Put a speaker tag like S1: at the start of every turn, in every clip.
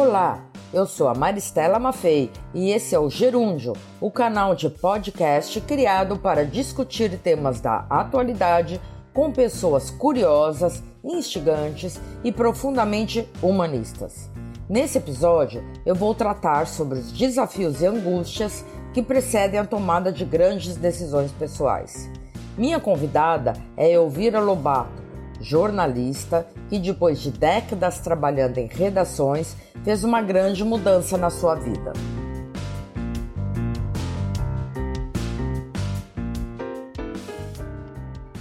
S1: Olá, eu sou a Maristela Maffei e esse é o Gerúndio, o canal de podcast criado para discutir temas da atualidade com pessoas curiosas, instigantes e profundamente humanistas. Nesse episódio, eu vou tratar sobre os desafios e angústias que precedem a tomada de grandes decisões pessoais. Minha convidada é Elvira Lobato, jornalista que, depois de décadas trabalhando em redações, fez uma grande mudança na sua vida.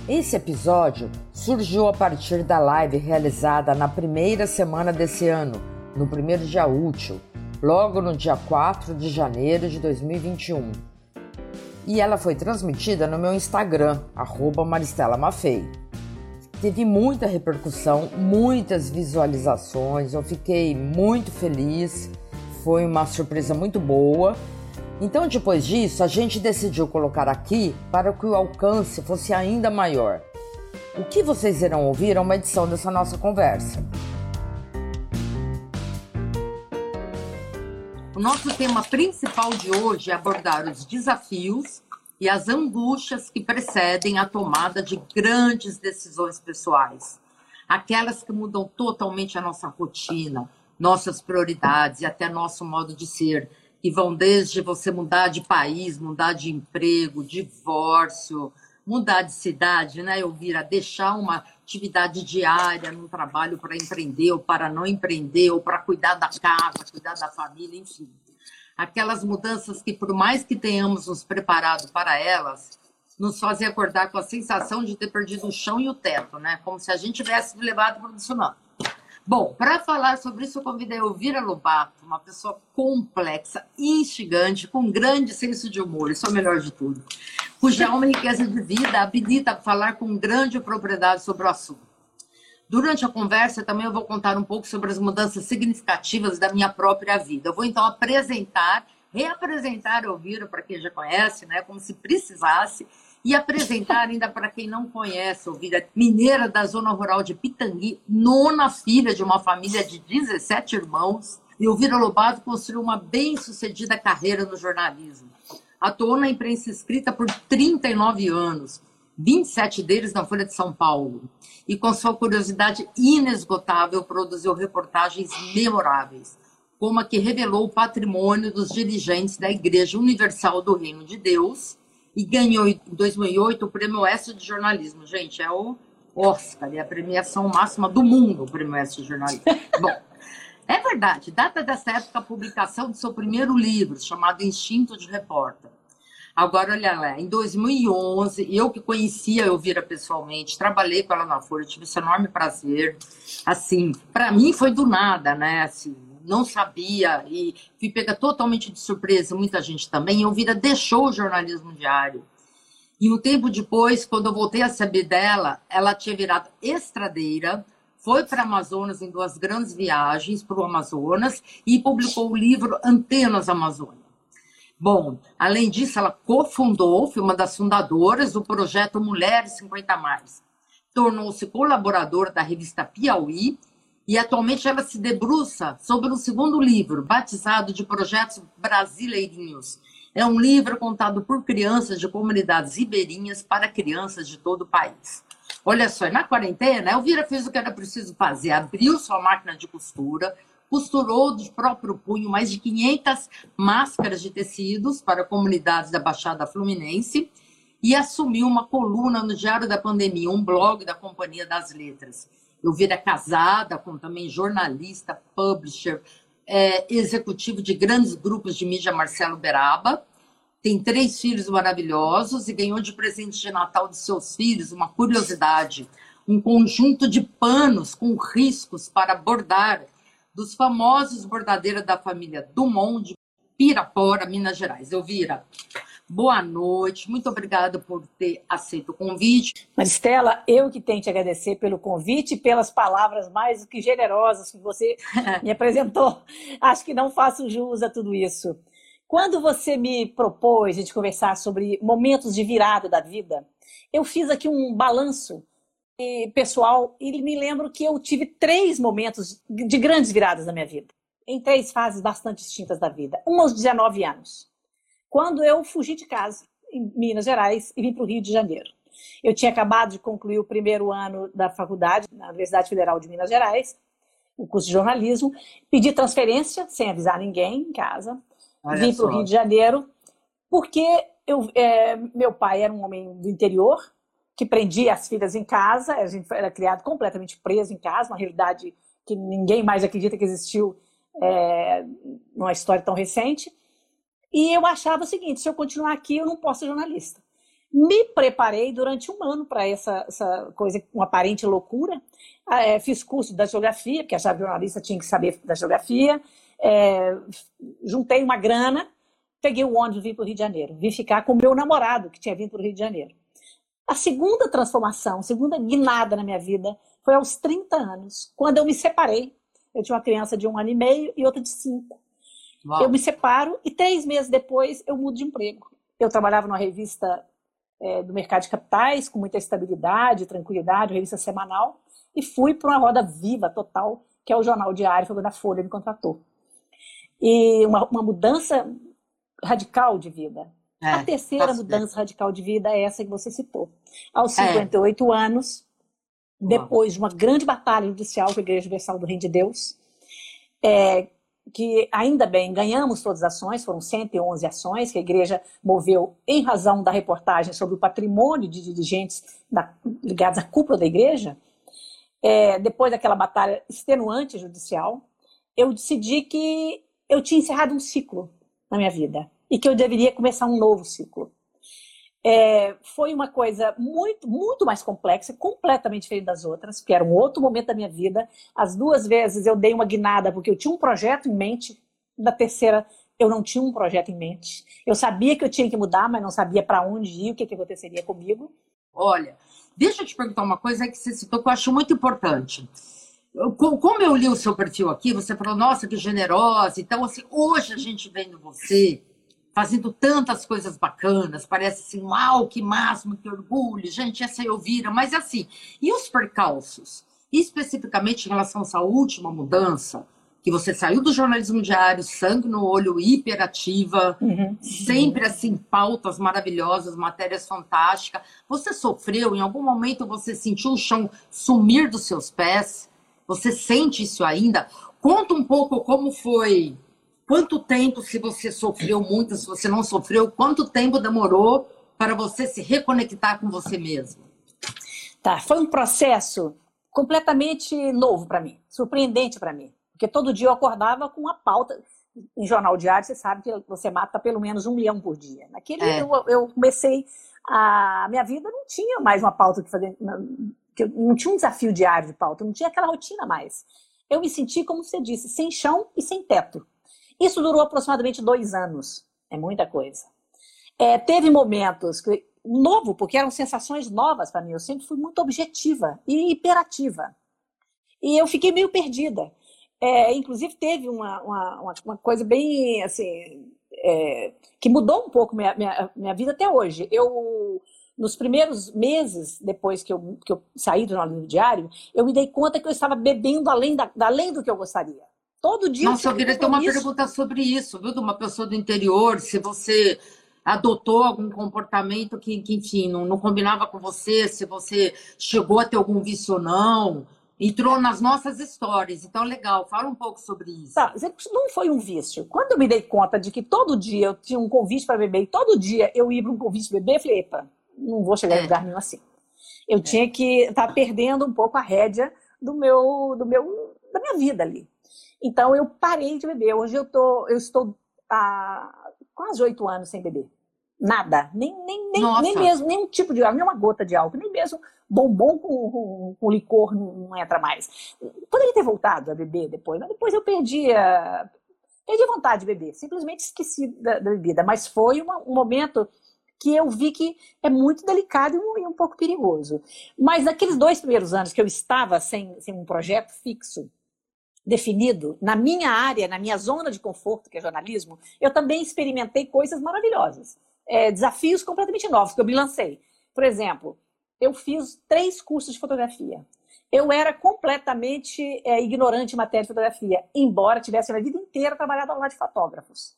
S1: Esse episódio surgiu a partir da live realizada na primeira semana desse ano, no primeiro dia útil, logo no dia 4 de janeiro de 2021. E ela foi transmitida no meu Instagram, Maristela Maffei teve muita repercussão, muitas visualizações. Eu fiquei muito feliz, foi uma surpresa muito boa. Então, depois disso, a gente decidiu colocar aqui para que o alcance fosse ainda maior. O que vocês irão ouvir é uma edição dessa nossa conversa. O nosso tema principal de hoje é abordar os desafios e as angústias que precedem a tomada de grandes decisões pessoais. Aquelas que mudam totalmente a nossa rotina, nossas prioridades e até nosso modo de ser, que vão desde você mudar de país, mudar de emprego, divórcio, mudar de cidade, né, Elvira? Deixar uma atividade diária no trabalho para empreender ou para não empreender, ou para cuidar da casa, cuidar da família, enfim aquelas mudanças que, por mais que tenhamos nos preparado para elas, nos fazem acordar com a sensação de ter perdido o chão e o teto, né? Como se a gente tivesse levado para o tsunami. Bom, para falar sobre isso, eu convidei a Elvira Lobato, uma pessoa complexa, instigante, com grande senso de humor, isso é o melhor de tudo, cuja alma e riqueza de vida habilita a falar com grande propriedade sobre o assunto. Durante a conversa, também eu vou contar um pouco sobre as mudanças significativas da minha própria vida. Eu vou então apresentar, reapresentar o Elvira para quem já conhece, né, como se precisasse, e apresentar ainda para quem não conhece, Elvira, mineira da zona rural de Pitangui, nona filha de uma família de 17 irmãos. E Elvira Lobato construiu uma bem-sucedida carreira no jornalismo. Atuou na imprensa escrita por 39 anos 27 deles na Folha de São Paulo. E com sua curiosidade inesgotável, produziu reportagens memoráveis, como a que revelou o patrimônio dos dirigentes da Igreja Universal do Reino de Deus e ganhou em 2008 o Prêmio Oeste de Jornalismo. Gente, é o Oscar, é a premiação máxima do mundo, o Prêmio Oeste de Jornalismo. Bom, é verdade, data dessa época a publicação de seu primeiro livro, chamado Instinto de Repórter. Agora, olha lá, em 2011, eu que conhecia a Elvira pessoalmente, trabalhei com ela na Folha, tive esse enorme prazer. Assim, para mim foi do nada, né? Assim, não sabia e fui pega totalmente de surpresa, muita gente também. Elvira deixou o jornalismo diário. E um tempo depois, quando eu voltei a saber dela, ela tinha virado estradeira, foi para Amazonas em duas grandes viagens para o Amazonas e publicou o livro Antenas Amazônia. Bom, além disso, ela cofundou, foi uma das fundadoras do projeto Mulheres 50 Mais. Tornou-se colaboradora da revista Piauí e atualmente ela se debruça sobre um segundo livro, batizado de Projetos Brasileirinhos. É um livro contado por crianças de comunidades ribeirinhas para crianças de todo o país. Olha só, na quarentena, Elvira fez o que era preciso fazer, abriu sua máquina de costura, costurou de próprio punho mais de 500 máscaras de tecidos para comunidades da Baixada Fluminense e assumiu uma coluna no Diário da Pandemia, um blog da Companhia das Letras. Eu vira casada com também jornalista, publisher, é, executivo de grandes grupos de mídia, Marcelo Beraba. Tem três filhos maravilhosos e ganhou de presente de Natal de seus filhos uma curiosidade, um conjunto de panos com riscos para bordar dos famosos bordadeiros da família Dumont de Pirapora, Minas Gerais. Elvira, boa noite, muito obrigada por ter aceito o convite.
S2: Maristela, eu que tenho que te agradecer pelo convite e pelas palavras mais do que generosas que você me apresentou. Acho que não faço jus a tudo isso. Quando você me propôs a gente conversar sobre momentos de virada da vida, eu fiz aqui um balanço pessoal, e me lembro que eu tive três momentos de grandes viradas na minha vida. em três fases bastante distintas da vida. Uma aos 19 anos, quando eu fugi de casa, em Minas Gerais, e vim para o Rio de Janeiro. Eu tinha acabado de concluir o primeiro ano da faculdade na Universidade Federal de Minas Gerais, o curso de jornalismo, pedi transferência, sem avisar ninguém em casa, Olha vim para o Rio de Janeiro, porque eu, é, meu pai era um homem do interior, que prendia as filhas em casa, a gente era criado completamente preso em casa, uma realidade que ninguém mais acredita que existiu é, numa história tão recente. E eu achava o seguinte: se eu continuar aqui, eu não posso ser jornalista. Me preparei durante um ano para essa, essa coisa, uma aparente loucura. É, fiz curso da geografia, porque achava que jornalista tinha que saber da geografia. É, juntei uma grana, peguei o ônibus e vim para o Rio de Janeiro. Vim ficar com o meu namorado, que tinha vindo para o Rio de Janeiro. A segunda transformação, a segunda guinada na minha vida, foi aos 30 anos, quando eu me separei. Eu tinha uma criança de um ano e meio e outra de cinco. Uau. Eu me separo e três meses depois eu mudo de emprego. Eu trabalhava numa revista é, do mercado de capitais, com muita estabilidade, tranquilidade, revista semanal, e fui para uma roda viva total, que é o Jornal Diário, foi quando a Folha me contratou. E uma, uma mudança radical de vida. É, a terceira mudança radical de vida é essa que você citou. Aos 58 é. anos, depois de uma grande batalha judicial com a Igreja Universal do Reino de Deus, é, que ainda bem ganhamos todas as ações, foram 111 ações que a igreja moveu em razão da reportagem sobre o patrimônio de dirigentes da, ligados à cúpula da igreja. É, depois daquela batalha extenuante judicial, eu decidi que eu tinha encerrado um ciclo na minha vida e que eu deveria começar um novo ciclo. É, foi uma coisa muito, muito mais complexa, completamente diferente das outras, que era um outro momento da minha vida. As duas vezes eu dei uma guinada porque eu tinha um projeto em mente. Da terceira, eu não tinha um projeto em mente. Eu sabia que eu tinha que mudar, mas não sabia para onde ir, o que, que aconteceria comigo.
S1: Olha, deixa eu te perguntar uma coisa que você citou que eu acho muito importante. como eu li o seu perfil aqui, você falou, nossa, que generosa. Então, assim, hoje a gente vendo você fazendo tantas coisas bacanas, parece assim, uau, que máximo, que orgulho, gente, essa eu vira, mas assim, e os percalços? Especificamente em relação a essa última mudança, que você saiu do jornalismo diário, sangue no olho, hiperativa, uhum. sempre assim, pautas maravilhosas, matérias fantásticas. Você sofreu, em algum momento você sentiu o chão sumir dos seus pés? Você sente isso ainda? Conta um pouco como foi Quanto tempo, se você sofreu muito, se você não sofreu, quanto tempo demorou para você se reconectar com você mesmo?
S2: Tá, foi um processo completamente novo para mim, surpreendente para mim. Porque todo dia eu acordava com uma pauta. Em jornal diário, você sabe que você mata pelo menos um leão por dia. Naquele é. eu, eu comecei a minha vida não tinha mais uma pauta que fazer, não, não tinha um desafio diário de pauta, não tinha aquela rotina mais. Eu me senti, como você disse, sem chão e sem teto. Isso durou aproximadamente dois anos. É muita coisa. É, teve momentos que, novo, porque eram sensações novas para mim. Eu sempre fui muito objetiva e hiperativa. E eu fiquei meio perdida. É, inclusive, teve uma, uma, uma, coisa bem assim. É, que mudou um pouco minha, minha, minha vida até hoje. Eu, nos primeiros meses depois que eu, que eu saí do jornalismo diário, eu me dei conta que eu estava bebendo além, da, além do que eu gostaria. Todo dia.
S1: Nossa, eu queria ter uma pergunta sobre isso, viu? De uma pessoa do interior, se você adotou algum comportamento que, que enfim, não, não, combinava com você, se você chegou a ter algum vício ou não. Entrou nas nossas histórias. Então, legal, fala um pouco sobre isso.
S2: Tá, não foi um vício. Quando eu me dei conta de que todo dia eu tinha um convite para beber e todo dia eu ia para um convite beber, eu falei, epa, não vou chegar é. em lugar nenhum assim. Eu é. tinha que estar tá perdendo um pouco a rédea do meu, do meu, da minha vida ali. Então eu parei de beber. Hoje eu, tô, eu estou há quase oito anos sem beber. Nada. Nem, nem, nem, nem mesmo, nenhum tipo de álcool, nem uma gota de álcool, nem mesmo bombom com, com, com licor não, não, entra mais. Poderia ter voltado a beber depois, mas depois eu perdi a, perdi a vontade de beber. Simplesmente esqueci da, da bebida. Mas foi uma, um momento que eu vi que é muito delicado e um, e um, pouco perigoso. Mas naqueles dois primeiros anos que eu estava sem, sem um projeto fixo, definido, na minha área, na minha zona de conforto, que é jornalismo, eu também experimentei coisas maravilhosas. É, desafios completamente novos que eu me lancei. Por exemplo, eu fiz três cursos de fotografia. eu era completamente é, ignorante em matéria de fotografia, embora tivesse a vida inteira trabalhado ao lado de fotógrafos.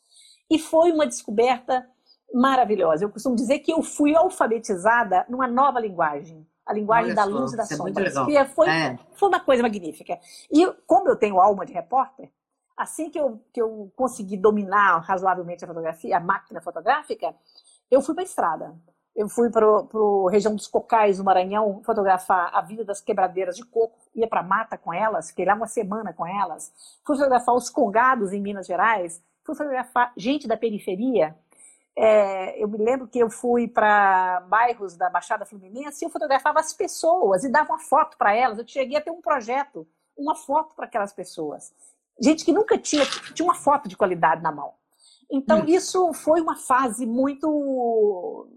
S2: E foi uma descoberta maravilhosa. Eu costumo dizer que eu fui alfabetizada numa nova linguagem, a linguagem Olha da só, luz e da é sombra. Que foi, é. foi uma coisa magnífica. E como eu tenho alma de repórter, assim que eu, que eu consegui dominar razoavelmente a fotografia, a máquina fotográfica, eu fui para a estrada. Eu fui para a região dos Cocais, no Maranhão, fotografar a vida das quebradeiras de coco. Ia para a mata com elas, fiquei lá uma semana com elas. Fui fotografar os congados em Minas Gerais. Fui fotografar gente da periferia. É, eu me lembro que eu fui para bairros da Baixada Fluminense e eu fotografava as pessoas e dava uma foto para elas. Eu cheguei a ter um projeto, uma foto para aquelas pessoas. Gente que nunca tinha, tinha uma foto de qualidade na mão. Então, hum. isso foi uma fase muito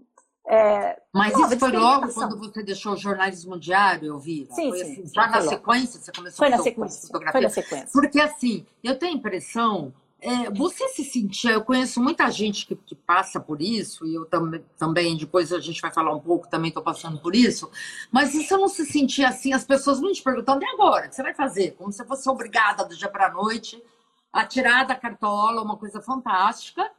S1: é, Mas isso foi logo quando você deixou o jornalismo diário, Elvira?
S2: Sim, foi, sim,
S1: assim, Já na sequência você começou
S2: foi a na fotografia? Foi na sequência.
S1: Porque assim, eu tenho a impressão, é, você se sentia, eu conheço muita gente que, que, passa por isso, e eu também, também, depois a gente vai falar um pouco, também estou passando por isso, mas se você não se sentia assim, as pessoas vão te perguntando, e agora? O que você vai fazer? Como se fosse obrigada do dia para a noite a tirar da cartola uma coisa fantástica,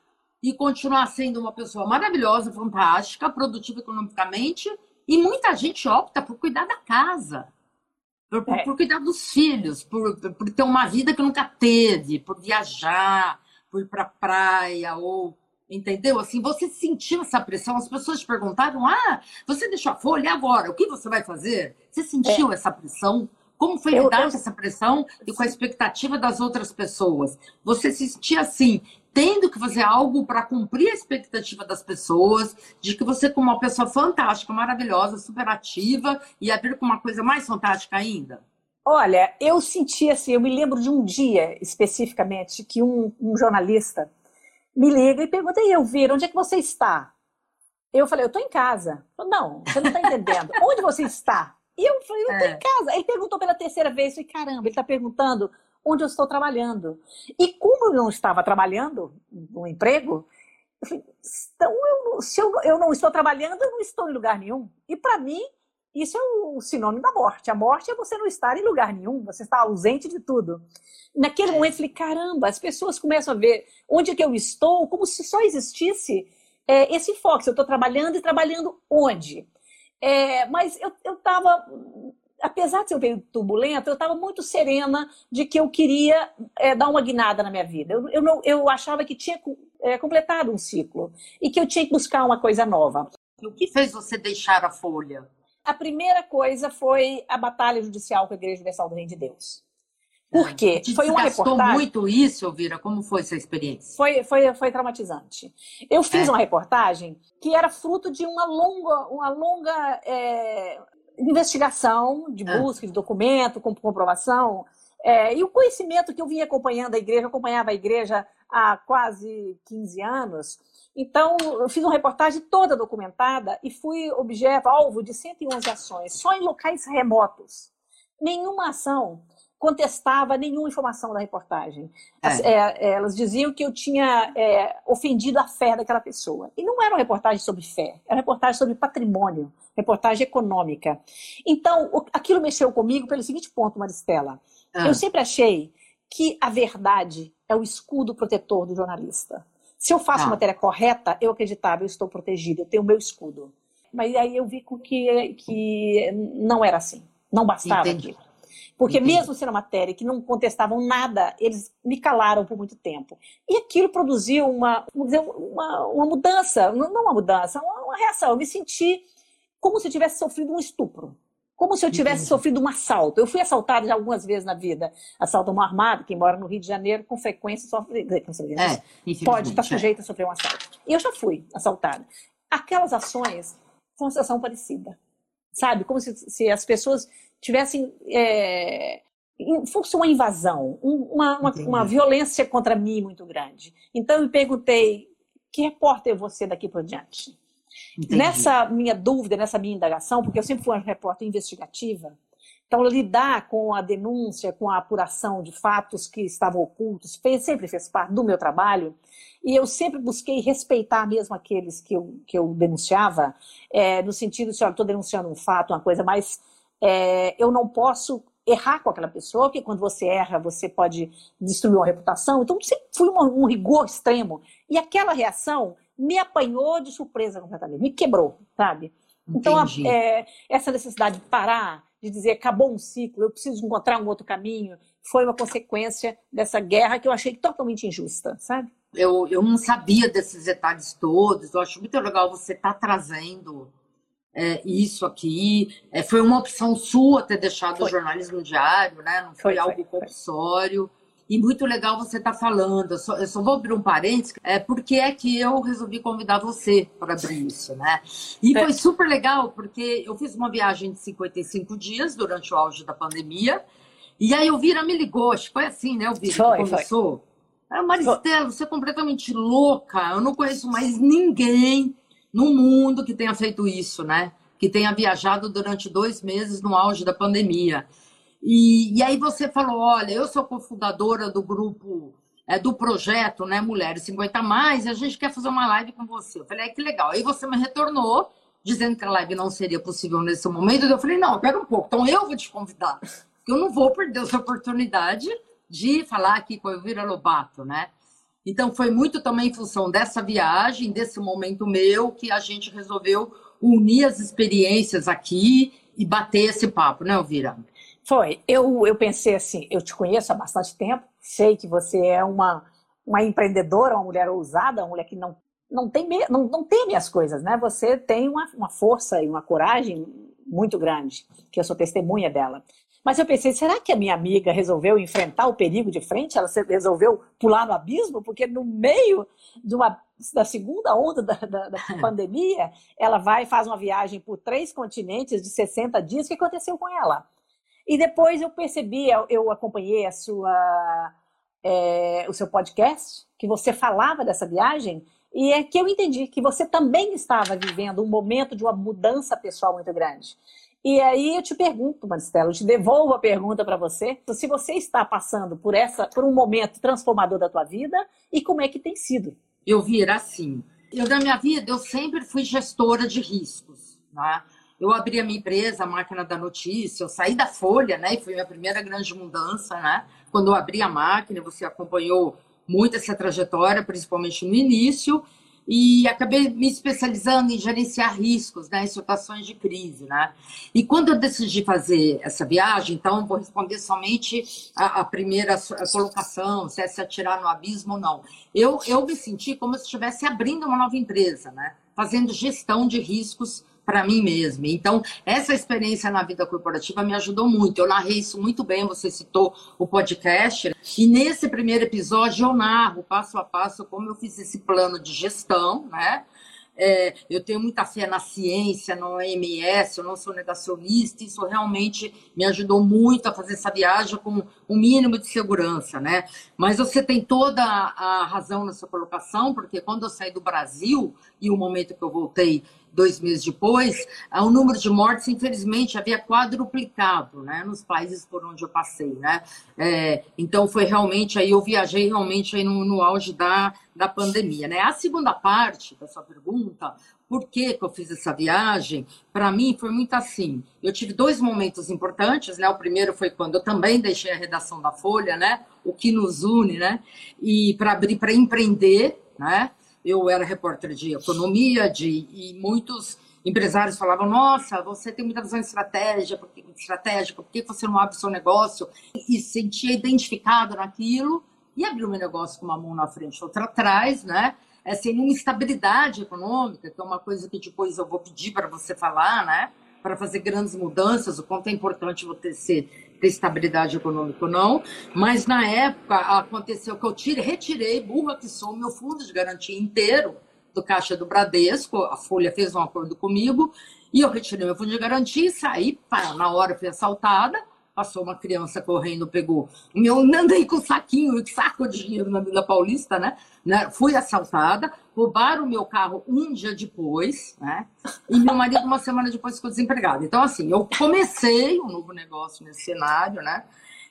S1: e continuar sendo uma pessoa maravilhosa, fantástica, produtiva economicamente, e muita gente opta por cuidar da casa, por, por, é. por cuidar dos filhos, por, por ter uma vida que nunca teve, por viajar, por ir para praia ou entendeu? Assim, você sentiu essa pressão? As pessoas te perguntaram: "Ah, você deixou a folha agora? O que você vai fazer?" Você sentiu é. essa pressão? Como foi lidar eu... com essa pressão e com a expectativa das outras pessoas? Você se sentia assim, tendo que fazer algo para cumprir a expectativa das pessoas, de que você, como uma pessoa fantástica, maravilhosa, superativa, ia vir com uma coisa mais fantástica ainda?
S2: Olha, eu senti assim, eu me lembro de um dia especificamente que um, um jornalista me liga e pergunta, e Elvira, onde é que você está? Eu falei, eu estou em casa. Falei, não, você não está entendendo. onde você está? E eu falei, eu estou é. em casa. Ele perguntou pela terceira vez, eu falei, caramba, ele está perguntando onde eu estou trabalhando. E como eu não estava trabalhando no emprego, eu falei, então eu, se eu, eu não estou trabalhando, eu não estou em lugar nenhum. E para mim, isso é o sinônimo da morte. A morte é você não estar em lugar nenhum, você está ausente de tudo. Naquele momento, eu falei, caramba, as pessoas começam a ver onde é que eu estou, como se só existisse é, esse foco. Eu estou trabalhando e trabalhando onde? É, mas eu estava apesar de ser um período turbulento, eu estava muito serena de que eu queria é, dar uma guinada na minha vida. Eu, eu, não, eu achava que tinha é, completado um ciclo e que eu tinha que buscar uma coisa nova.
S1: O que fez você deixar a Folha?
S2: A primeira coisa foi a batalha judicial com a Igreja Universal do Reino de Deus. Por quê?
S1: Te foi uma reportagem. muito isso, Elvira? Como foi essa experiência?
S2: Foi, foi, foi traumatizante. Eu fiz é. uma reportagem que era fruto de uma longa, uma longa é, investigação, de ah. busca de documento, com comprovação, é, e o conhecimento que eu vinha acompanhando a igreja, eu acompanhava a igreja há quase 15 anos. Então, eu fiz uma reportagem toda documentada e fui objeto, alvo de 111 ações, só em locais remotos. Nenhuma ação contestava nenhuma informação da reportagem. É. É, elas diziam que eu tinha é, ofendido a fé daquela pessoa. E não era uma reportagem sobre fé, era uma reportagem sobre patrimônio, reportagem econômica. Então, aquilo mexeu comigo pelo seguinte ponto, Maristela. Ah. Eu sempre achei que a verdade é o escudo protetor do jornalista. Se eu faço ah. matéria correta, eu acreditava, eu estou protegido, eu tenho o meu escudo. Mas aí eu vi que, que não era assim. Não bastava Entendi. aquilo. Porque Entendi. mesmo sendo matéria que não contestavam nada, eles me calaram por muito tempo. E aquilo produziu uma, vamos dizer, uma, uma mudança, não uma mudança, uma, uma reação. Eu me senti como se eu tivesse sofrido um estupro. Como se eu tivesse Entendi. sofrido um assalto. Eu fui assaltada algumas vezes na vida. Assalto a uma armada, quem mora no Rio de Janeiro, com frequência sofre. É, pode estar sujeito a sofrer um assalto. E eu já fui assaltada. Aquelas ações foi uma situação parecida. Sabe? Como se, se as pessoas tivessem. É, fosse uma invasão, uma, uma, uma, violência contra mim muito grande. Então eu me perguntei: que repórter é você daqui por diante? Entendi. Nessa minha dúvida, nessa minha indagação, porque eu sempre fui uma repórter investigativa, então lidar com a denúncia, com a apuração de fatos que estavam ocultos, fez, sempre fez parte do meu trabalho, e eu sempre busquei respeitar mesmo aqueles que eu, que eu denunciava, é, no sentido de, olha, estou denunciando um fato, uma coisa mais é, eu não posso errar com aquela pessoa, porque quando você erra, você pode destruir uma reputação. Então, sempre fui um, um rigor extremo. E aquela reação me apanhou de surpresa completamente, me quebrou, sabe? Então, a, é, essa necessidade de parar, de dizer acabou um ciclo, eu preciso encontrar um outro caminho, foi uma consequência dessa guerra que eu achei totalmente injusta, sabe?
S1: Eu, eu não sabia desses detalhes todos, eu acho muito legal você estar tá trazendo é, isso aqui. É, foi uma opção sua ter deixado foi. o jornalismo diário, né? Não foi, foi algo compulsório. E muito legal você estar tá falando. Eu só, eu só, vou abrir um parênteses, é, porque é que eu resolvi convidar você para abrir isso, né? E é. foi super legal, porque eu fiz uma viagem de 55 dias durante o auge da pandemia. E aí o Vira me ligou, acho que foi assim, né, o Vira? Foi, começou. Foi. Ah, Maristela, você é completamente louca. Eu não conheço mais ninguém no mundo que tenha feito isso, né? Que tenha viajado durante dois meses no auge da pandemia. E, e aí você falou: olha, eu sou cofundadora do grupo, é, do projeto, né, Mulheres 50 Mais, e a gente quer fazer uma live com você. Eu falei: que legal. Aí você me retornou, dizendo que a live não seria possível nesse momento. Eu falei: não, pega um pouco, então eu vou te convidar. Eu não vou perder essa oportunidade de falar aqui com a Elvira Lobato, né? Então, foi muito também em função dessa viagem, desse momento meu, que a gente resolveu unir as experiências aqui e bater esse papo, né, Elvira?
S2: Foi. Eu, eu pensei assim, eu te conheço há bastante tempo, sei que você é uma, uma empreendedora, uma mulher ousada, uma mulher que não, não, tem, não, não teme as coisas, né? Você tem uma, uma força e uma coragem muito grande, que eu sou testemunha dela. Mas eu pensei, será que a minha amiga resolveu enfrentar o perigo de frente? Ela resolveu pular no abismo? Porque no meio de uma, da segunda onda da, da, da pandemia, ela vai e faz uma viagem por três continentes de 60 dias. O que aconteceu com ela? E depois eu percebi, eu acompanhei a sua, é, o seu podcast, que você falava dessa viagem, e é que eu entendi que você também estava vivendo um momento de uma mudança pessoal muito grande. E aí eu te pergunto, Maristela, eu te devolvo a pergunta para você, se você está passando por essa, por um momento transformador da tua vida e como é que tem sido?
S1: Eu vira assim. Eu na minha vida eu sempre fui gestora de riscos, né? Eu abri a minha empresa, a máquina da notícia, eu saí da Folha, né? E foi minha primeira grande mudança, né? Quando eu abri a máquina, você acompanhou muito essa trajetória, principalmente no início e acabei me especializando em gerenciar riscos né, em situações de crise. Né? E quando eu decidi fazer essa viagem, então vou responder somente a, a primeira colocação, se é se atirar no abismo ou não. Eu, eu me senti como se estivesse abrindo uma nova empresa, né? fazendo gestão de riscos para mim mesma. Então, essa experiência na vida corporativa me ajudou muito. Eu narrei isso muito bem, você citou o podcast. E nesse primeiro episódio eu narro passo a passo como eu fiz esse plano de gestão, né? É, eu tenho muita fé na ciência, no OMS, eu não sou negacionista, isso realmente me ajudou muito a fazer essa viagem com um mínimo de segurança, né? Mas você tem toda a razão na sua colocação, porque quando eu saí do Brasil e o momento que eu voltei dois meses depois, o número de mortes, infelizmente, havia quadruplicado, né, nos países por onde eu passei, né, é, então foi realmente, aí eu viajei realmente aí no, no auge da, da pandemia, né. A segunda parte da sua pergunta, por que, que eu fiz essa viagem? Para mim foi muito assim. Eu tive dois momentos importantes, né? O primeiro foi quando eu também deixei a redação da Folha, né? O que nos une, né? E para abrir para empreender, né? Eu era repórter de economia, de, e muitos empresários falavam: Nossa, você tem muita visão estratégica, estratégica, por que você não abre seu negócio? E sentia identificado naquilo e abriu meu negócio com uma mão na frente outra atrás, né? É, sem nenhuma estabilidade econômica, que é uma coisa que depois eu vou pedir para você falar, né? Para fazer grandes mudanças, o quanto é importante você ser ter estabilidade econômica ou não, mas na época aconteceu que eu tirei, retirei, burra que sou, meu fundo de garantia inteiro do Caixa do Bradesco, a Folha fez um acordo comigo, e eu retirei meu fundo de garantia e saí, pá, na hora fui assaltada, passou uma criança correndo, pegou o meu, andei com saquinho, saco de dinheiro na Vila Paulista, né? né? Fui assaltada, roubaram o meu carro um dia depois, né? E meu marido uma semana depois ficou desempregado. Então, assim, eu comecei um novo negócio nesse cenário, né?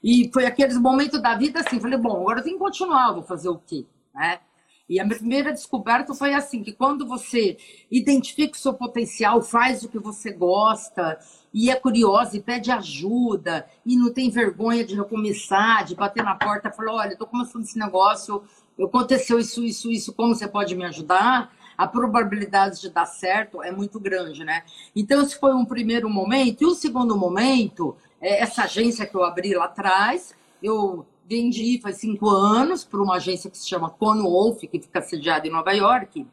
S1: E foi aqueles momentos da vida assim, falei, bom, agora eu que continuar, vou fazer o quê? Né? E a minha primeira descoberta foi assim, que quando você identifica o seu potencial, faz o que você gosta, e é curiosa, e pede ajuda, e não tem vergonha de recomeçar, de bater na porta e falar, olha, estou começando esse negócio, aconteceu isso, isso, isso, como você pode me ajudar? A probabilidade de dar certo é muito grande, né? Então, esse foi um primeiro momento. E o segundo momento, é essa agência que eu abri lá atrás, eu vendi faz cinco anos para uma agência que se chama Wolf, que fica sediada em Nova York.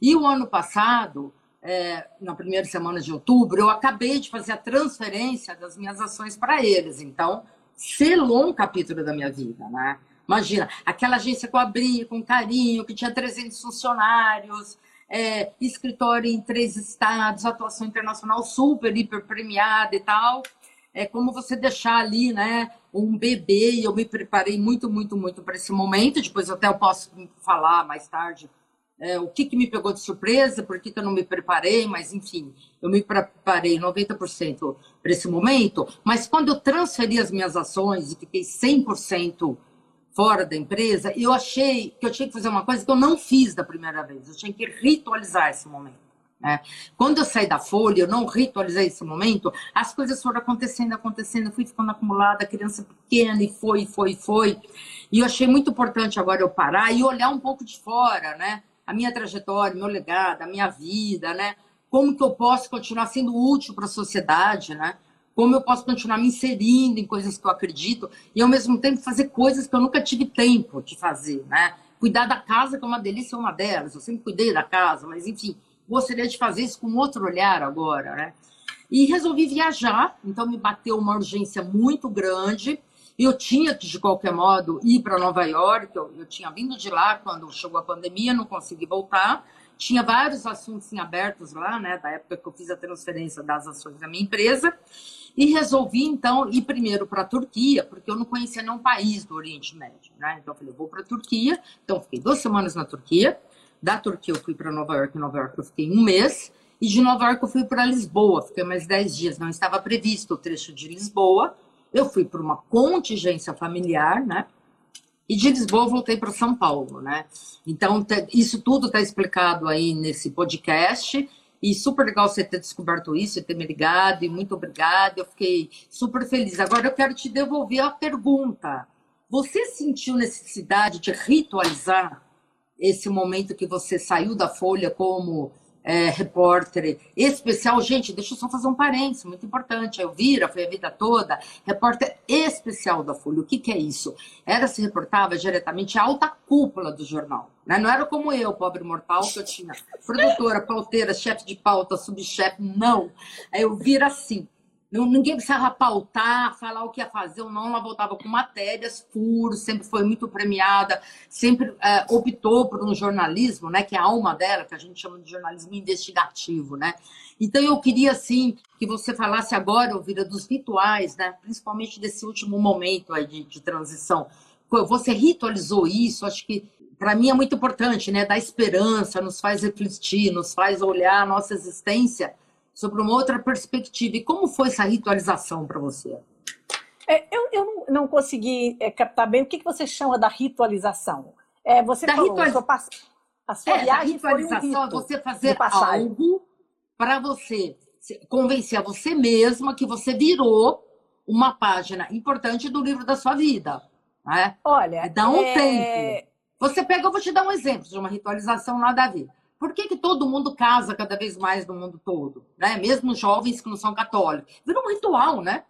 S1: E o ano passado, é, na primeira semana de outubro, eu acabei de fazer a transferência das minhas ações para eles. Então, selou um capítulo da minha vida, né? Imagina, aquela agência que eu abri com carinho, que tinha 300 funcionários, é, escritório em três estados, atuação internacional super, hiper premiada e tal é como você deixar ali, né, um bebê, e eu me preparei muito, muito, muito para esse momento, depois até eu posso falar mais tarde é, o que, que me pegou de surpresa, por que, que eu não me preparei, mas enfim, eu me preparei 90% para esse momento, mas quando eu transferi as minhas ações e fiquei 100% fora da empresa, eu achei que eu tinha que fazer uma coisa que eu não fiz da primeira vez, eu tinha que ritualizar esse momento. Né? Quando eu saí da Folha, eu não ritualizei esse momento, as coisas foram acontecendo, acontecendo, fui ficando acumulada, criança pequena, e foi, foi, foi. E eu achei muito importante agora eu parar e olhar um pouco de fora, né? A minha trajetória, meu legado, a minha vida, né? Como que eu posso continuar sendo útil para a sociedade, né? Como eu posso continuar me inserindo em coisas que eu acredito e, ao mesmo tempo, fazer coisas que eu nunca tive tempo de fazer, né? Cuidar da casa, que é uma delícia, é uma delas. Eu sempre cuidei da casa, mas, enfim, gostaria de fazer isso com outro olhar agora, né? E resolvi viajar, então me bateu uma urgência muito grande. Eu tinha que, de qualquer modo, ir para Nova York. Eu, eu, tinha vindo de lá quando chegou a pandemia, não consegui voltar. Tinha vários assuntos em abertos lá, né, da época que eu fiz a transferência das ações da minha empresa. E resolvi, então, ir primeiro para a Turquia, porque eu não conhecia nenhum país do Oriente Médio. Né? Então, eu falei, vou para a Turquia. Então, fiquei duas semanas na Turquia. Da Turquia eu fui para Nova York, em Nova York eu fiquei um mês, e de Nova York eu fui para Lisboa, fiquei mais dez dias, não estava previsto o trecho de Lisboa. Eu fui para uma contingência familiar, né? E de Lisboa voltei para São Paulo, né? Então, isso tudo está explicado aí nesse podcast. E super legal você ter descoberto isso, ter me ligado, e muito obrigada. Eu fiquei super feliz. Agora eu quero te devolver a pergunta. Você sentiu necessidade de ritualizar esse momento que você saiu da Folha como é, repórter especial. Gente, deixa eu só fazer um parênteses, muito importante. A Elvira foi a vida toda repórter especial da Folha. O que, que é isso? Ela se reportava diretamente à alta cúpula do jornal. Né? Não era como eu, pobre mortal, que eu tinha produtora, pauteira, chefe de pauta, subchefe. Não. A Elvira, não, ninguém precisava pautar, falar o que ia fazer ou não. Ela voltava com matérias, furos, sempre foi muito premiada, sempre é, optou por um jornalismo, né, que é a alma dela, que a gente chama de jornalismo investigativo, né? Então eu queria assim que você falasse agora, Elvira, dos rituais, né, principalmente desse último momento aí de, de transição. Você ritualizou isso, acho que para mim é muito importante, né? Dar esperança, nos faz refletir, nos faz olhar a nossa existência sobre uma outra perspectiva. E como foi essa ritualização para você?
S2: É, eu, eu não, consegui é, captar bem o que, que você chama da ritualização. É, você
S1: da falou, ritualiz... pass... a sua é, viagem ritualização um é você fazer algo para você convencer a você mesma que você virou uma página importante do livro da sua vida. Né?
S2: Olha,
S1: dá um é... tempo. Você pega, eu vou te dar um exemplo de uma ritualização nada a ver. Por que, que todo mundo casa cada vez mais no mundo todo? Né? Mesmo jovens que não são católicos. Virou um ritual, né?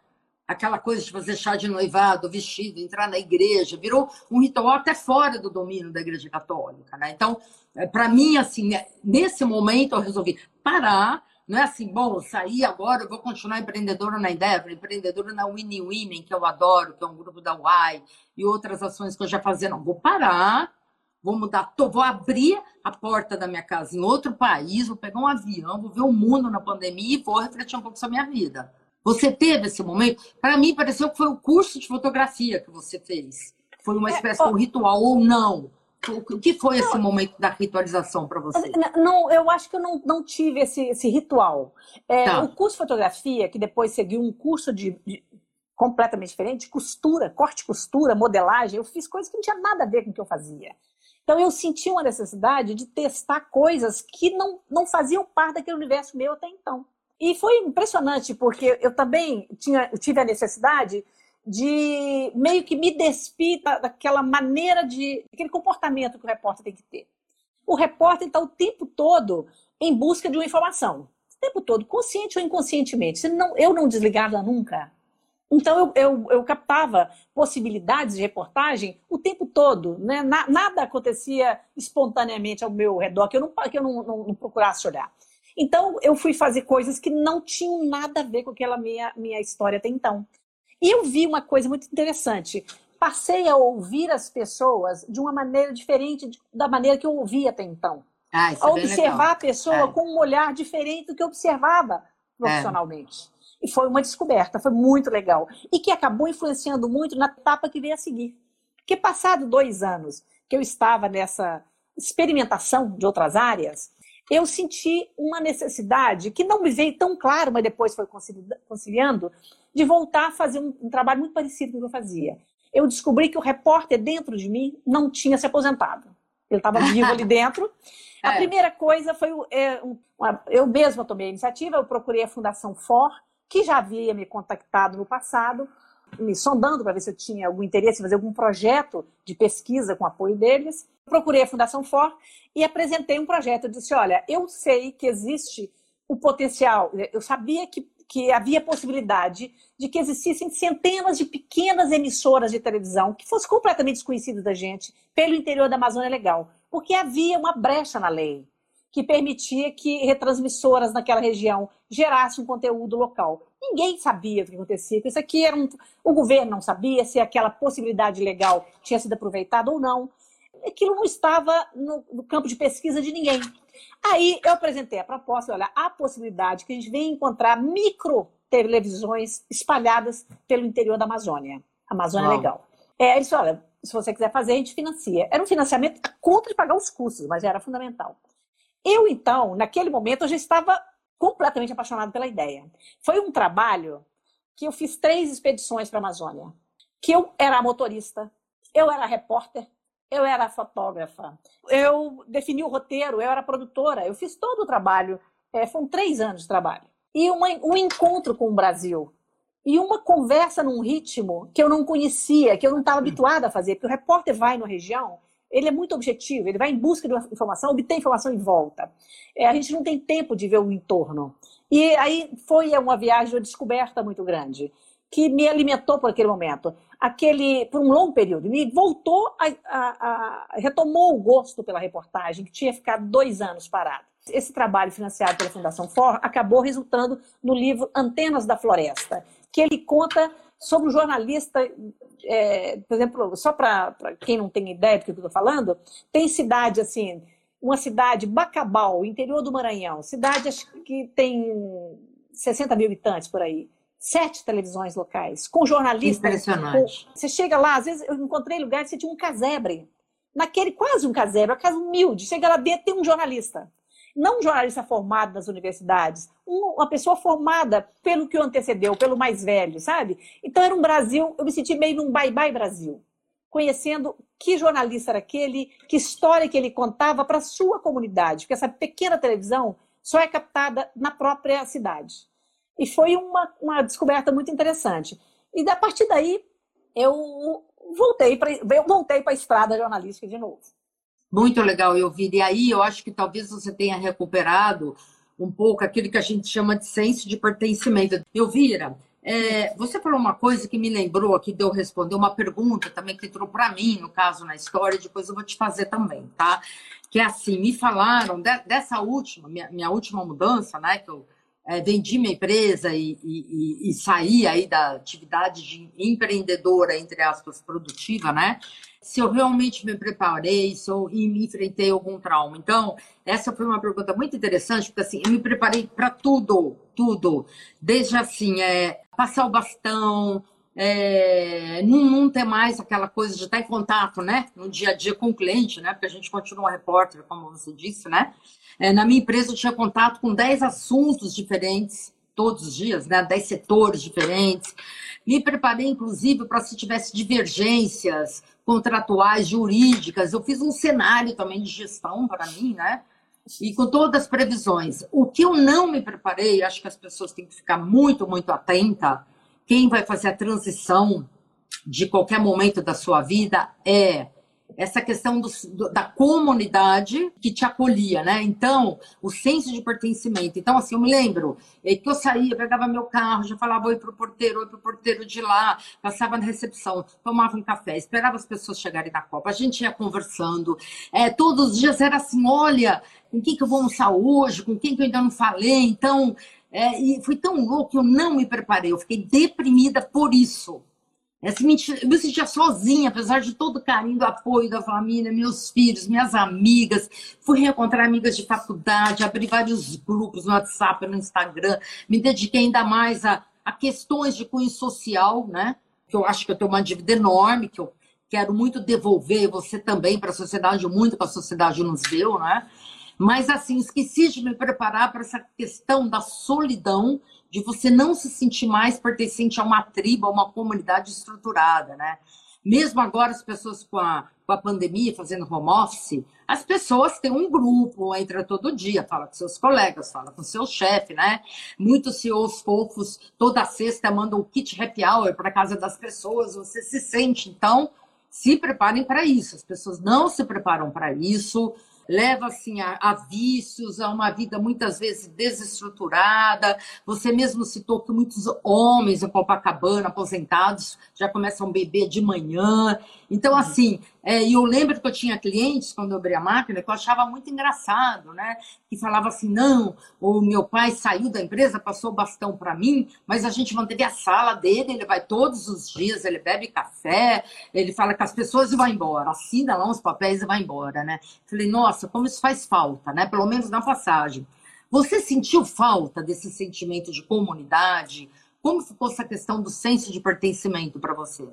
S1: Aquela coisa de fazer chá de noivado, vestido, entrar na igreja, virou um ritual até fora do domínio da igreja católica, né? Então, é, para mim, assim, né, nesse momento eu resolvi parar, não é assim, bom, saí agora, eu vou continuar empreendedora na Endeavor, empreendedora na Winnie Women, que eu adoro, que é um grupo da UAI, e outras ações que eu já fazia, não, vou parar, vou mudar, tô, vou abrir a porta da minha casa em outro país, vou pegar um avião, vou ver o mundo na pandemia e vou refletir um pouco sobre a minha vida. Você teve esse momento? Para mim, pareceu que foi o curso de fotografia que você fez. Foi uma espécie é, de um ritual ou não? O que foi não, esse momento da ritualização para você?
S2: Não, eu acho que eu não, não tive esse, esse ritual. É, tá. O curso de fotografia, que depois seguiu um curso de, de completamente diferente, costura, corte costura, modelagem, eu fiz coisas que não tinha nada a ver com o que eu fazia. Então eu senti uma necessidade de testar coisas que não, não faziam parte daquele universo meu até então. E foi impressionante, porque eu também tinha, tive a necessidade de meio que me despir daquela maneira de. aquele comportamento que o repórter tem que ter. O repórter está o tempo todo em busca de uma informação. O tempo todo, consciente ou inconscientemente. Se eu não desligava nunca então eu, eu, eu, captava possibilidades de reportagem o tempo todo, né? nada acontecia espontaneamente ao meu redor que eu não, que eu não, não, não, procurasse olhar. Então eu fui fazer coisas que não tinham nada a ver com aquela minha, minha história até então. E eu vi uma coisa muito interessante. Passei a ouvir as pessoas de uma maneira diferente da maneira que eu ouvia até então. Ah, a é observar a pessoa é. com um olhar diferente do que eu observava profissionalmente. É. E foi uma descoberta, foi muito legal. E que acabou influenciando muito na etapa que veio a seguir. Porque passado dois anos que eu estava nessa experimentação de outras áreas, eu senti uma necessidade que não me veio tão claro, mas depois foi conciliando, de voltar a fazer um, um trabalho muito parecido com o que eu fazia. Eu descobri que o repórter dentro de mim não tinha se aposentado. Ele estava vivo ali dentro. A é. primeira coisa foi é, uma, eu mesma tomei a iniciativa, eu procurei a Fundação FOR, que já havia me contactado no passado, me sondando para ver se eu tinha algum interesse em fazer algum projeto de pesquisa com apoio deles. Procurei a Fundação For e apresentei um projeto. Eu disse: olha, eu sei que existe o potencial, eu sabia que, que havia possibilidade de que existissem centenas de pequenas emissoras de televisão que fossem completamente desconhecidas da gente pelo interior da Amazônia Legal, porque havia uma brecha na lei que permitia que retransmissoras naquela região gerassem um conteúdo local. Ninguém sabia o que acontecia. Isso aqui era um... o governo não sabia se aquela possibilidade legal tinha sido aproveitada ou não. Aquilo não estava no, no campo de pesquisa de ninguém. Aí eu apresentei a proposta, olha, a possibilidade que a gente venha encontrar micro televisões espalhadas pelo interior da Amazônia. Amazônia Legal. É, eles olha, se você quiser fazer, a gente financia. Era um financiamento contra de pagar os custos, mas era fundamental. Eu, então, naquele momento, eu já estava completamente apaixonado pela ideia. Foi um trabalho que eu fiz três expedições para a Amazônia. Que eu era motorista, eu era repórter, eu era fotógrafa, eu defini o roteiro, eu era produtora, eu fiz todo o trabalho. É, foram três anos de trabalho. E uma, um encontro com o Brasil. E uma conversa num ritmo que eu não conhecia, que eu não estava habituada a fazer. Porque o repórter vai na região ele é muito objetivo, ele vai em busca de uma informação, obtém informação e volta. É, a gente não tem tempo de ver o entorno. E aí foi uma viagem de descoberta muito grande, que me alimentou por aquele momento, aquele por um longo período, me voltou a, a, a retomou o gosto pela reportagem, que tinha ficado dois anos parado. Esse trabalho financiado pela Fundação For acabou resultando no livro Antenas da Floresta, que ele conta sobre um jornalista, é, por exemplo, só para quem não tem ideia do que eu estou falando, tem cidade assim, uma cidade, Bacabal, interior do Maranhão, cidade acho que tem 60 mil habitantes por aí. Sete televisões locais, com jornalistas.
S1: Impressionante.
S2: Com, você chega lá, às vezes eu encontrei lugares que você tinha um casebre. Naquele, quase um casebre, uma casa humilde. Chega lá dentro, tem um jornalista não um jornalista formado nas universidades, uma pessoa formada pelo que o antecedeu, pelo mais velho, sabe? Então era um Brasil, eu me senti meio num bye-bye Brasil, conhecendo que jornalista era aquele, que história que ele contava para a sua comunidade, porque essa pequena televisão só é captada na própria cidade. E foi uma, uma descoberta muito interessante. E a partir daí, eu voltei para voltei a estrada jornalística de novo.
S1: Muito legal eu. E aí eu acho que talvez você tenha recuperado um pouco aquilo que a gente chama de senso de pertencimento. Elvira, é, você falou uma coisa que me lembrou aqui de eu responder uma pergunta também que entrou para mim, no caso, na história, depois eu vou te fazer também, tá? Que é assim, me falaram de, dessa última, minha, minha, última mudança, né? Que eu é, vendi minha empresa e, e, e, saí aí da atividade de empreendedora, entre aspas, produtiva, né? se eu realmente me preparei se eu, e me enfrentei algum trauma. Então, essa foi uma pergunta muito interessante, porque assim, eu me preparei para tudo, tudo. Desde assim, é, passar o bastão, é, não, não, ter mais aquela coisa de estar em contato, né? No dia a dia com o cliente, né? Porque a gente continua repórter, como você disse, né? É, na minha empresa eu tinha contato com 10 assuntos diferentes todos os dias, né? 10 setores diferentes. Me preparei, inclusive, para se tivesse divergências, contratuais, jurídicas. Eu fiz um cenário também de gestão para mim, né? E com todas as previsões. O que eu não me preparei, acho que as pessoas têm que ficar muito, muito atenta. Quem vai fazer a transição de qualquer momento da sua vida é essa questão do, da comunidade que te acolhia, né? Então, o senso de pertencimento. Então, assim, eu me lembro é, que eu saía, pegava meu carro, já falava oi pro porteiro, oi pro porteiro de lá, passava na recepção, tomava um café, esperava as pessoas chegarem da Copa, a gente ia conversando. É, todos os dias era assim, olha, com quem que eu vou almoçar hoje, com quem que eu ainda não falei. Então, é, e foi tão louco que eu não me preparei, eu fiquei deprimida por isso. Essa mentira, eu me sentia sozinha, apesar de todo o carinho, do apoio da família, meus filhos, minhas amigas. Fui reencontrar amigas de faculdade, abri vários grupos no WhatsApp, no Instagram. Me dediquei ainda mais a, a questões de cunho social, né? Que eu acho que eu tenho uma dívida enorme, que eu quero muito devolver, você também, para a sociedade, muito que a sociedade nos deu, né? Mas, assim, esqueci de me preparar para essa questão da solidão de você não se sentir mais pertencente a uma tribo, a uma comunidade estruturada, né? Mesmo agora, as pessoas com a, com a pandemia, fazendo home office, as pessoas têm um grupo, entra todo dia, fala com seus colegas, fala com seu chefe, né? Muitos CEOs fofos, toda sexta, mandam um kit happy hour para casa das pessoas, você se sente. Então, se preparem para isso. As pessoas não se preparam para isso leva assim a, a, vícios, a uma vida muitas vezes desestruturada. Você mesmo citou que muitos homens em Copacabana, aposentados, já começam a beber de manhã. Então, uhum. assim, é, e eu lembro que eu tinha clientes, quando eu abri a máquina, que eu achava muito engraçado, né? Que falava assim, não, o meu pai saiu da empresa, passou o bastão para mim, mas a gente manteve a sala dele, ele vai todos os dias, ele bebe café, ele fala com as pessoas e vai embora, assina lá uns papéis e vai embora, né? Falei, nossa, como isso faz falta, né? Pelo menos na passagem. Você sentiu falta desse sentimento de comunidade? Como ficou essa questão do senso de pertencimento para você?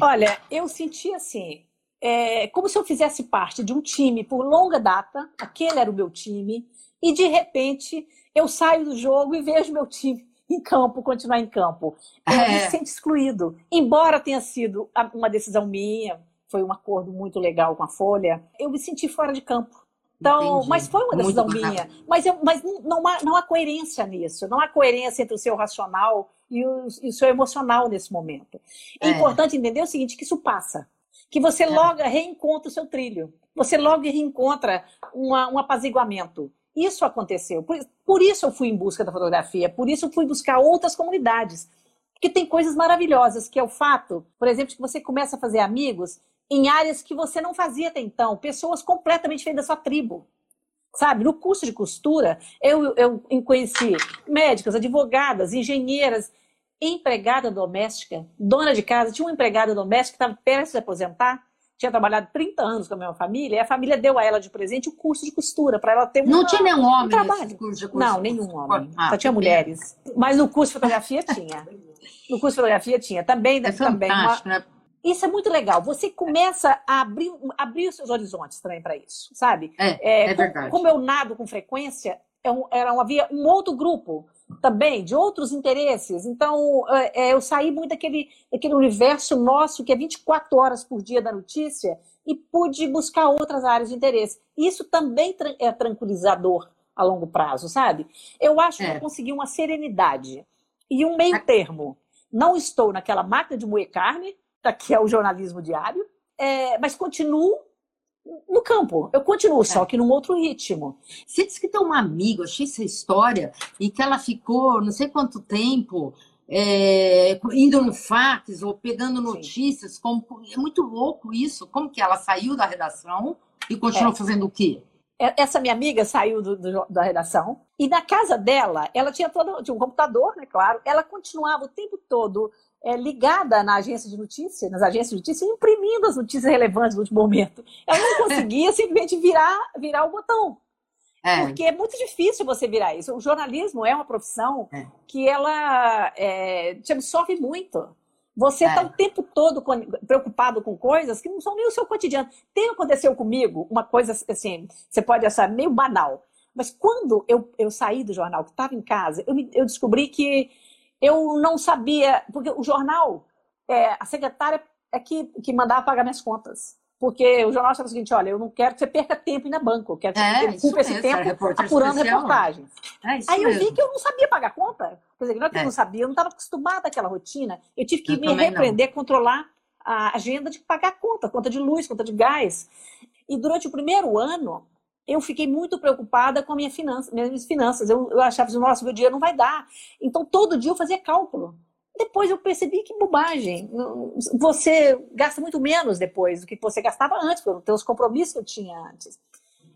S2: Olha, eu senti assim, é, como se eu fizesse parte de um time por longa data, aquele era o meu time, e de repente eu saio do jogo e vejo meu time em campo, continuar em campo. Eu é. me sinto excluído. Embora tenha sido uma decisão minha, foi um acordo muito legal com a Folha, eu me senti fora de campo. Então, Entendi. mas foi uma decisão minha. Mas, eu, mas não, há, não há coerência nisso. Não há coerência entre o seu racional e o, e o seu emocional nesse momento. É, é, importante entender o seguinte, que isso passa. Que você é. logo reencontra o seu trilho. Você logo reencontra uma, um apaziguamento. Isso aconteceu. Por, por isso eu fui em busca da fotografia. Por isso eu fui buscar outras comunidades. Porque tem coisas maravilhosas, que é o fato, por exemplo, que você começa a fazer amigos em áreas que você não fazia até então, pessoas completamente diferentes da sua tribo. Sabe, no curso de costura, eu, eu conheci médicas, advogadas, engenheiras, empregada doméstica, dona de casa. Tinha uma empregada doméstica que estava perto de se aposentar, tinha trabalhado 30 anos com a minha família, e a família deu a ela de presente o curso de costura, para ela ter uma,
S1: Não tinha nenhum homem
S2: um trabalho.
S1: curso de
S2: costura? Não, nenhum homem. Ah, Só tinha mulheres. Mas no curso de fotografia tinha. No curso de fotografia tinha. Também,
S1: é
S2: também
S1: uma, né?
S2: Isso é muito legal. Você começa a abrir, abrir os seus horizontes também para isso, sabe?
S1: É, é, é verdade.
S2: Como, eu nado com frequência, é era um, havia um outro grupo também, de outros interesses. Então, é, é, eu saí muito daquele, daquele universo nosso, que é 24 horas por dia da notícia, e pude buscar outras áreas de interesse. Isso também é tranquilizador a longo prazo, sabe? Eu acho que eu consegui uma serenidade e um meio termo. Não estou naquela máquina de moer carne, que é o jornalismo diário, é, mas continuo no campo. Eu continuo, é. só que num outro ritmo.
S1: Você disse que tem uma amiga, achei essa história, e que ela ficou não sei quanto tempo é, indo no fax ou pegando notícias. Como, é muito louco isso. Como que ela saiu da redação e continuou é. fazendo o quê?
S2: É, essa minha amiga saiu do, do, da redação e na casa dela, ela tinha todo tinha um computador, né, claro. Ela continuava o tempo todo é, ligada na agência de notícia, nas agências de notícia, imprimindo as notícias relevantes do último momento. Ela não conseguia simplesmente virar, virar o botão. É. Porque é muito difícil você virar isso. O jornalismo é uma profissão é. que ela é, te absorve muito. Você está é. o tempo todo preocupado com coisas que não são nem o seu cotidiano. Tem aconteceu comigo uma coisa assim, você pode achar meio banal. Mas quando eu, eu saí do jornal, que estava em casa, eu, me, eu descobri que eu não sabia, porque o jornal, é, a secretária é que, que mandava pagar minhas contas. Porque o jornal achava o seguinte: olha, eu não quero que você perca tempo indo a banco, eu quero que
S1: É,
S2: você ocupe esse
S1: é
S2: tempo apurando
S1: especial.
S2: reportagens.
S1: É
S2: Aí eu
S1: mesmo.
S2: vi que eu não sabia pagar conta. Quer dizer, não é que eu
S1: É.
S2: não sabia, eu não estava acostumada àquela rotina. Eu tive que
S1: Eu
S2: me
S1: não.
S2: repreender a controlar a agenda de pagar conta, conta de luz, conta de gás. E durante o primeiro ano, eu fiquei muito preocupada com a minha finança, minhas finanças. Eu, eu achava assim, nossa, meu dinheiro não vai dar. Então, todo dia eu fazia cálculo. Depois eu percebi que bobagem. Você gasta muito menos depois do que você gastava antes, pelos teus compromissos que eu tinha antes.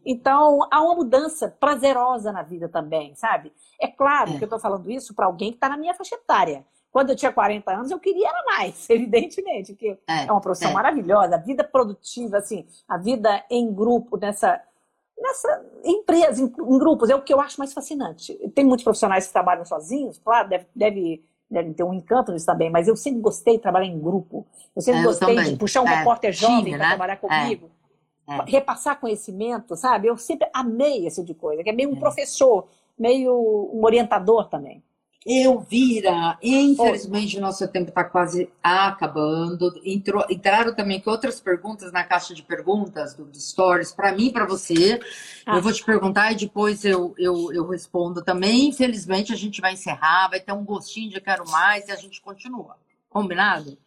S2: Então, há uma mudança prazerosa na vida também, sabe? É claro
S1: É.
S2: que eu estou falando isso para alguém que está na minha faixa etária. Quando eu tinha 40 anos, eu queria era mais, evidentemente, porque
S1: É,
S2: é uma profissão
S1: é.
S2: maravilhosa, a vida produtiva, assim, a vida em grupo, nessa, nessa empresa, em, em grupos, é o que eu acho mais fascinante. Tem muitos profissionais que trabalham sozinhos, claro, deve, deve, devem ter um encanto nisso também, mas eu sempre gostei de trabalhar em grupo. Eu sempre
S1: É, eu
S2: gostei
S1: também.
S2: de puxar um
S1: É,
S2: repórter jovem
S1: time,
S2: para
S1: né?
S2: trabalhar comigo,
S1: É.
S2: repassar conhecimento, sabe? Eu sempre amei esse tipo de coisa, que é meio um
S1: É.
S2: professor, meio um orientador também.
S1: Elvira, infelizmente o nosso tempo está quase acabando. Entrou- entraram também aqui outras perguntas na caixa de perguntas do, do Stories, para mim e para você.
S2: Ah.
S1: Eu vou te perguntar e depois eu, eu, eu respondo também. Infelizmente a gente vai encerrar, vai ter um gostinho de quero mais e a gente continua. Combinado?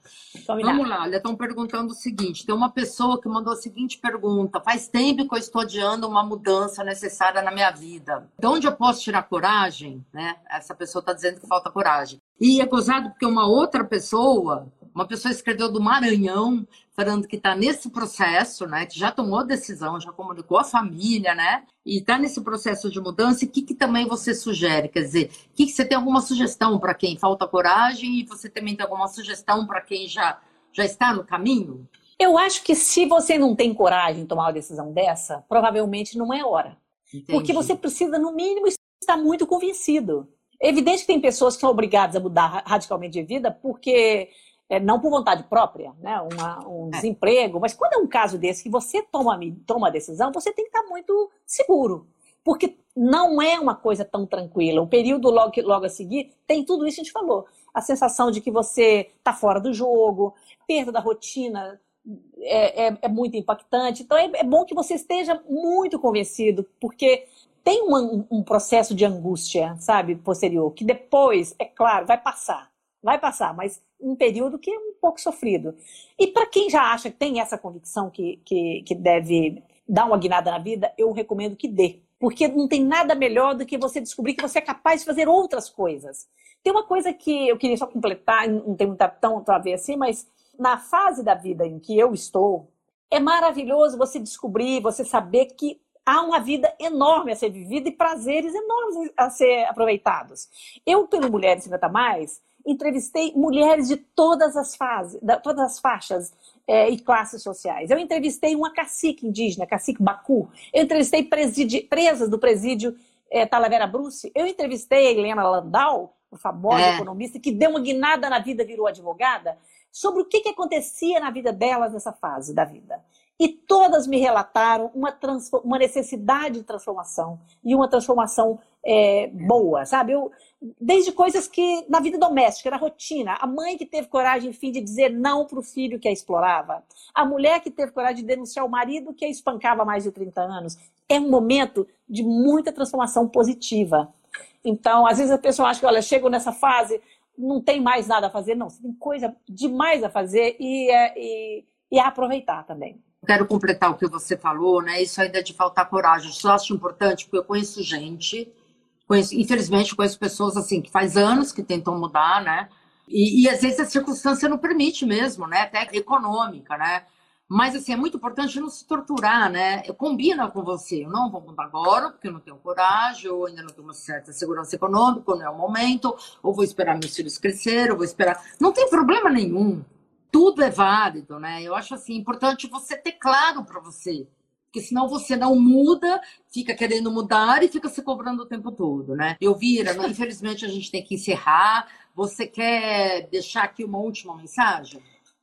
S2: Combinado.
S1: Vamos lá, olha, estão perguntando o seguinte: tem uma pessoa que mandou a seguinte pergunta: faz tempo que eu estou adiando uma mudança necessária na minha vida. De onde eu posso tirar coragem? Né? Essa pessoa está dizendo que falta coragem. E é gozado porque uma outra pessoa, uma pessoa escreveu do Maranhão, falando que está nesse processo, né? Que já tomou decisão, já comunicou a família, né? E está nesse processo de mudança. E o que, que também você sugere? Quer dizer, o que, que você tem alguma sugestão para quem falta coragem? E você também tem alguma sugestão para quem já, já está no caminho?
S2: Eu acho que se você não tem coragem de tomar uma decisão dessa, provavelmente não é hora. Porque
S1: Entendi.
S2: você precisa, no mínimo, estar muito convencido. É evidente que tem pessoas que são obrigadas a mudar ra- radicalmente de vida porque é, não por vontade própria, né? Uma- um
S1: É.
S2: desemprego. Mas quando é um caso desse que você toma, toma a decisão, você tem que estar muito seguro. Porque não é uma coisa tão tranquila. O período logo, logo a seguir tem tudo isso que a gente falou. A sensação de que você está fora do jogo, perda da rotina, é, é- é muito impactante. Então é, é bom que você esteja muito convencido, porque tem um, um processo de angústia, sabe, posterior, que depois, é claro, vai passar. Vai passar, mas um período que é um pouco sofrido. E para quem já acha que tem essa convicção que, que, que deve dar uma guinada na vida, eu recomendo que dê. Porque não tem nada melhor do que você descobrir que você é capaz de fazer outras coisas. Tem uma coisa que eu queria só completar, não tem muita tão a ver assim, mas na fase da vida em que eu estou, é maravilhoso você descobrir, você saber que há uma vida enorme a ser vivida e prazeres enormes a ser aproveitados. Eu, pelo Mulheres 50 Mais, entrevistei mulheres de todas as fases, da- todas as faixas eh, e classes sociais. Eu entrevistei uma cacique indígena, cacique Bacu. Eu entrevistei presidi- presas do presídio eh, Talavera Bruce. Eu entrevistei a Helena Landau, famosa
S1: É.
S2: economista, que deu uma guinada na vida, virou advogada, sobre o que, que acontecia na vida delas nessa fase da vida. E todas me relataram uma, uma necessidade de transformação e uma transformação é, boa, sabe? Eu, desde coisas que na vida doméstica, na rotina, a mãe que teve coragem, enfim, de dizer não para o filho que a explorava, a mulher que teve coragem de denunciar o marido que a espancava há mais de 30 anos. É um momento de muita transformação positiva. Então, às vezes a pessoa acha que, olha, chego nessa fase, não tem mais nada a fazer. Não, você tem coisa demais a fazer e, é, e, e a aproveitar também.
S1: Quero completar o que você falou, né? Isso ainda é de faltar coragem. Isso eu acho importante, porque eu conheço gente, conheço, infelizmente, conheço pessoas assim que faz anos que tentam mudar, né? E, e às vezes a circunstância não permite mesmo, né? Até econômica, né? Mas assim, é muito importante não se torturar, né? Combina com você. Eu não vou mudar agora, porque eu não tenho coragem, ou ainda não tenho uma certa segurança econômica, ou não é o momento, ou vou esperar meus filhos crescer, ou vou esperar. Não tem problema nenhum tudo é válido, né? Eu acho assim importante você ter claro para você, porque senão você não muda, fica querendo mudar e fica se cobrando o tempo todo, né? Elvira, não- infelizmente a gente tem que encerrar. Você quer deixar aqui uma última mensagem?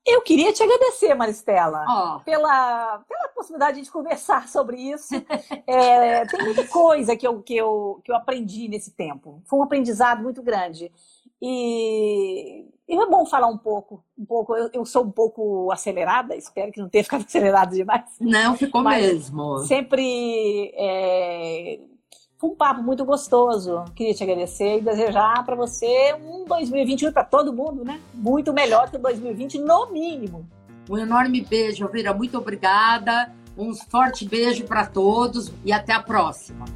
S2: Eu queria te agradecer, Maristela.
S1: Ó,
S2: pela, pela possibilidade de conversar sobre isso. É, tem muita coisa que eu, que, eu, que eu aprendi nesse tempo. Foi um aprendizado muito grande. E, e foi bom falar um pouco, um pouco. Eu, eu, sou um pouco acelerada, espero que não tenha ficado acelerado demais.
S1: Não, ficou mesmo.
S2: Sempre é, foi um papo muito gostoso. Queria te agradecer e desejar para você um 2021 para todo mundo, né? Muito melhor que o 2020, no mínimo.
S1: Um enorme beijo, Elvira. Muito obrigada. Um forte beijo para todos e até a próxima.